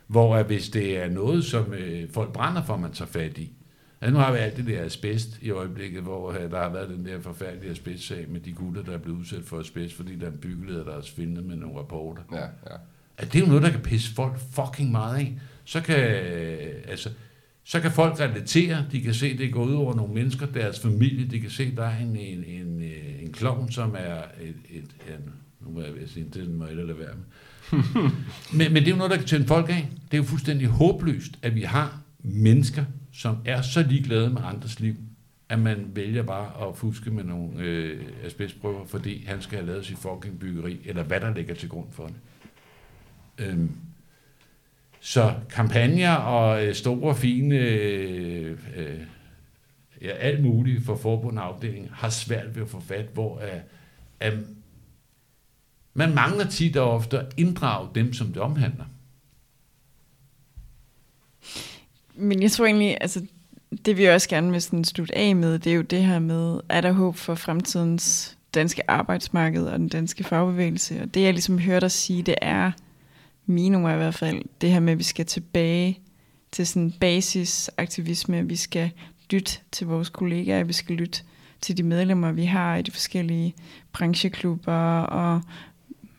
Hvor hvis det er noget, som øh, folk brænder for, man tager fat i, Ja, nu har vi alt det der asbest i øjeblikket, hvor uh, der har været den der forfærdelige asbestsag med de gutter, der er blevet udsat for asbest, fordi der er en byggeleder, der har svindet med nogle rapporter. Ja, ja. At det er jo noget, der kan pisse folk fucking meget af. Så kan, altså, så kan folk relatere, de kan se, at det går ud over nogle mennesker, deres familie, de kan se, at der er en, en, en, en klovn, som er et, et, en, nu må jeg sige, det må jeg lade være med. [laughs] men, men det er jo noget, der kan tænde folk af. Det er jo fuldstændig håbløst, at vi har mennesker, som er så ligeglade med andres liv, at man vælger bare at fuske med nogle øh, asbestprøver, fordi han skal have lavet sit fucking byggeri, eller hvad der ligger til grund for det. Øhm, så kampagner og øh, store, fine, øh, øh, ja, alt muligt for forbund og afdeling har svært ved at få fat, hvor at, at man mangler tit og ofte at inddrage dem, som det omhandler. Men jeg tror egentlig, altså det vi også gerne vil sådan slutte af med, det er jo det her med, er der håb for fremtidens danske arbejdsmarked og den danske fagbevægelse? Og det jeg ligesom hører dig sige, det er, mine i hvert fald, det her med, at vi skal tilbage til sådan basisaktivisme, vi skal lytte til vores kollegaer, vi skal lytte til de medlemmer, vi har i de forskellige brancheklubber, og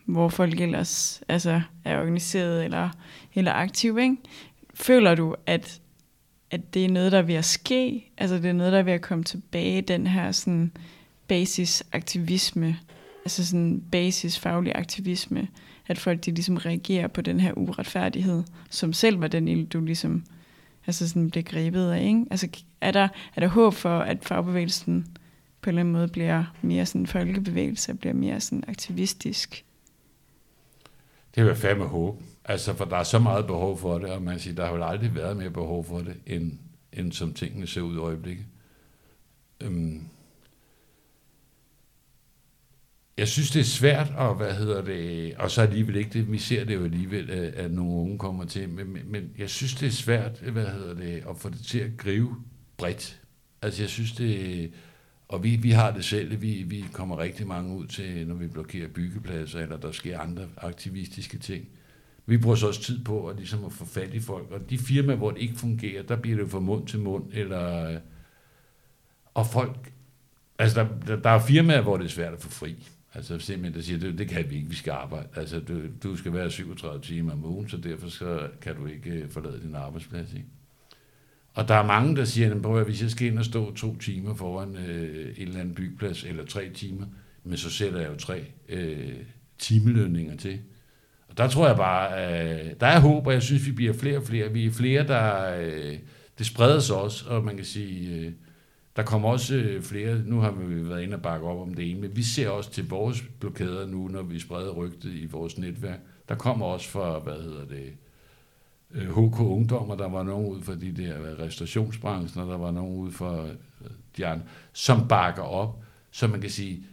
hvor folk ellers altså, er organiseret eller, eller aktive. Ikke? Føler du, at at det er noget, der er ved at ske, altså det er noget, der er ved at komme tilbage, den her sådan basisaktivisme, altså sådan basisfaglig aktivisme, at folk de ligesom reagerer på den her uretfærdighed, som selv var den du ligesom altså sådan blev grebet af, ikke? Altså er der, er der håb for, at fagbevægelsen på en eller anden måde bliver mere sådan folkebevægelse, bliver mere sådan aktivistisk. Det vil jeg fandme håbe. Altså, for der er så meget behov for det, og man siger, der har jo aldrig været mere behov for det, end, end som tingene ser ud i øjeblikket. Øhm, jeg synes, det er svært, og hvad hedder det, og så alligevel ikke det, vi ser det jo alligevel, at, at nogle unge kommer til, men, men, men jeg synes, det er svært, hvad hedder det, at få det til at gribe bredt. Altså, jeg synes, det, og vi, vi har det selv, vi, vi kommer rigtig mange ud til, når vi blokerer byggepladser, eller der sker andre aktivistiske ting. Vi bruger så også tid på at, ligesom at få fat i folk, og de firmaer, hvor det ikke fungerer, der bliver det fra mund til mund, eller, øh, og folk, altså der, der, der er firmaer, hvor det er svært at få fri. Altså simpelthen, der siger, det, det kan vi ikke, vi skal arbejde. Altså du, du skal være 37 timer om ugen, så derfor så kan du ikke øh, forlade din arbejdsplads. Ikke? Og der er mange, der siger, at hvis jeg skal ind og stå to timer foran øh, en eller anden byggeplads, eller tre timer, men så sætter jeg jo tre øh, timelønninger til. Der tror jeg bare, øh, der er håb, og jeg synes, vi bliver flere og flere. Vi er flere, der... Øh, det spreder sig også, og man kan sige... Øh, der kommer også øh, flere, nu har vi været inde og bakke op om det ene, men vi ser også til vores blokader nu, når vi spreder rygtet i vores netværk. Der kommer også fra, hvad hedder det, HK øh, Ungdom, og der var nogen ud fra de der restaurationsbranchen, og der var nogen ud fra øh, de andre, som bakker op, så man kan sige,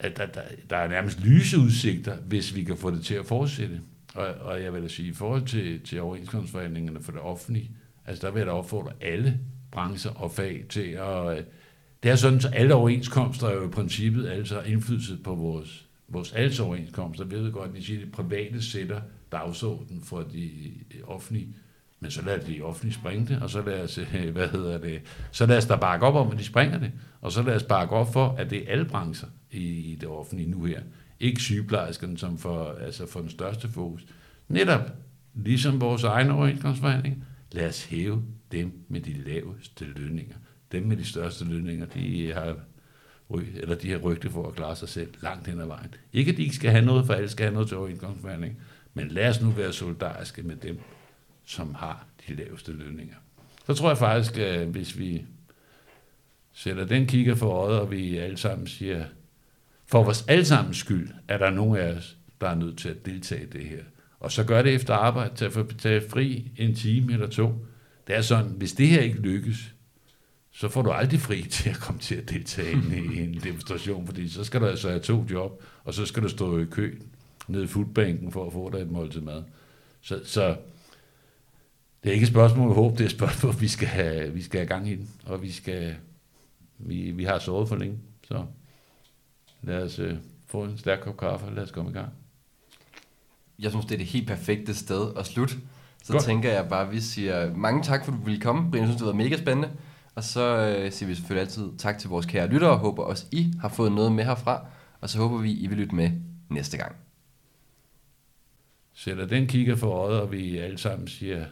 at der, der, der er nærmest lyse udsigter, hvis vi kan få det til at fortsætte. Og, og jeg vil da sige, i forhold til, til overenskomstforhandlingerne for det offentlige, altså der vil jeg da opfordre alle brancher og fag til at... Øh, det er sådan, at alle overenskomster er jo i princippet altså indflydelse på vores, vores alles overenskomster. Vi ved godt, at de siger, at de private sætter dagsordenen for de offentlige. Men så lad de offentlige springe det, og så lad os, øh, hvad hedder det, så lad os da bakke op om, at de springer det. Og så lad os bakke op for, at det er alle brancher i det offentlige nu her. Ikke sygeplejerskerne, som for, altså for den største fokus. Netop, ligesom vores egne overenskomstforhandlinger, lad os hæve dem med de laveste lønninger. Dem med de største lønninger, de har, eller de har rygte for at klare sig selv langt hen ad vejen. Ikke at de ikke skal have noget, for alle skal have noget til overenskomstforhandling, men lad os nu være solidariske med dem, som har de laveste lønninger. Så tror jeg faktisk, at hvis vi sætter den kigger for øjet, og vi alle sammen siger, for vores allesammens skyld er der nogen af os, der er nødt til at deltage i det her. Og så gør det efter arbejde, til at få betalt fri en time eller to. Det er sådan, hvis det her ikke lykkes, så får du aldrig fri til at komme til at deltage i en demonstration, fordi så skal du altså have to job, og så skal du stå i kø nede i foodbanken for at få dig et måltid mad. Så, så det er ikke et spørgsmål om håb, det er et spørgsmål, vi skal have, vi skal have gang i den, og vi skal, vi, vi har sovet for længe, så lad os uh, få en stærk kop kaffe, og lad os komme i gang. Jeg synes, det er det helt perfekte sted at slutte. Så Godt. tænker jeg bare, at vi siger mange tak, for at du ville komme. Brian, jeg synes, det var mega spændende. Og så øh, siger vi selvfølgelig altid tak til vores kære lyttere, og håber også, I har fået noget med herfra. Og så håber vi, I vil lytte med næste gang. Sætter den kigger for øjet, og vi alle sammen siger,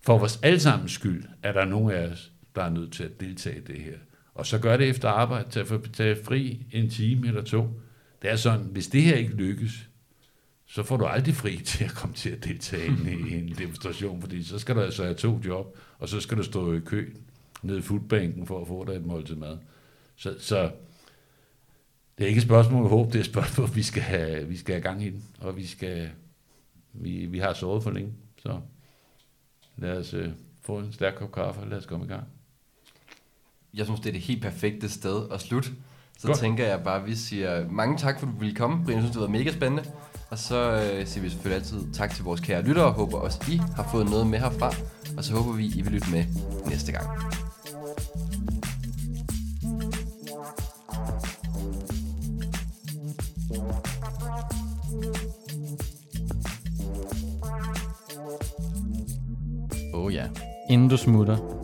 for vores allesammens skyld er der nogen af os, der er nødt til at deltage i det her. Og så gør det efter arbejde til at få betalt fri en time eller to. Det er sådan, hvis det her ikke lykkes, så får du aldrig fri til at komme til at deltage i en demonstration, fordi så skal du altså have to job, og så skal du stå i kø nede i foodbanken for at få dig et måltid mad. Så, så det er ikke et spørgsmål om håb, det er et spørgsmål, vi skal have, vi skal have gang i den, og vi skal, vi, vi har sovet for længe, så lad os øh, få en stærk kop kaffe, og lad os komme i gang. Jeg synes, det er det helt perfekte sted at slutte. Så Godt. tænker jeg bare, at vi siger mange tak, for at du ville komme. Brian, jeg synes, det var mega spændende. Og så øh, siger vi selvfølgelig altid tak til vores kære lyttere, og håber også, I har fået noget med herfra. Og så håber vi, I vil lytte med næste gang. Oh ja. Inden du smutter,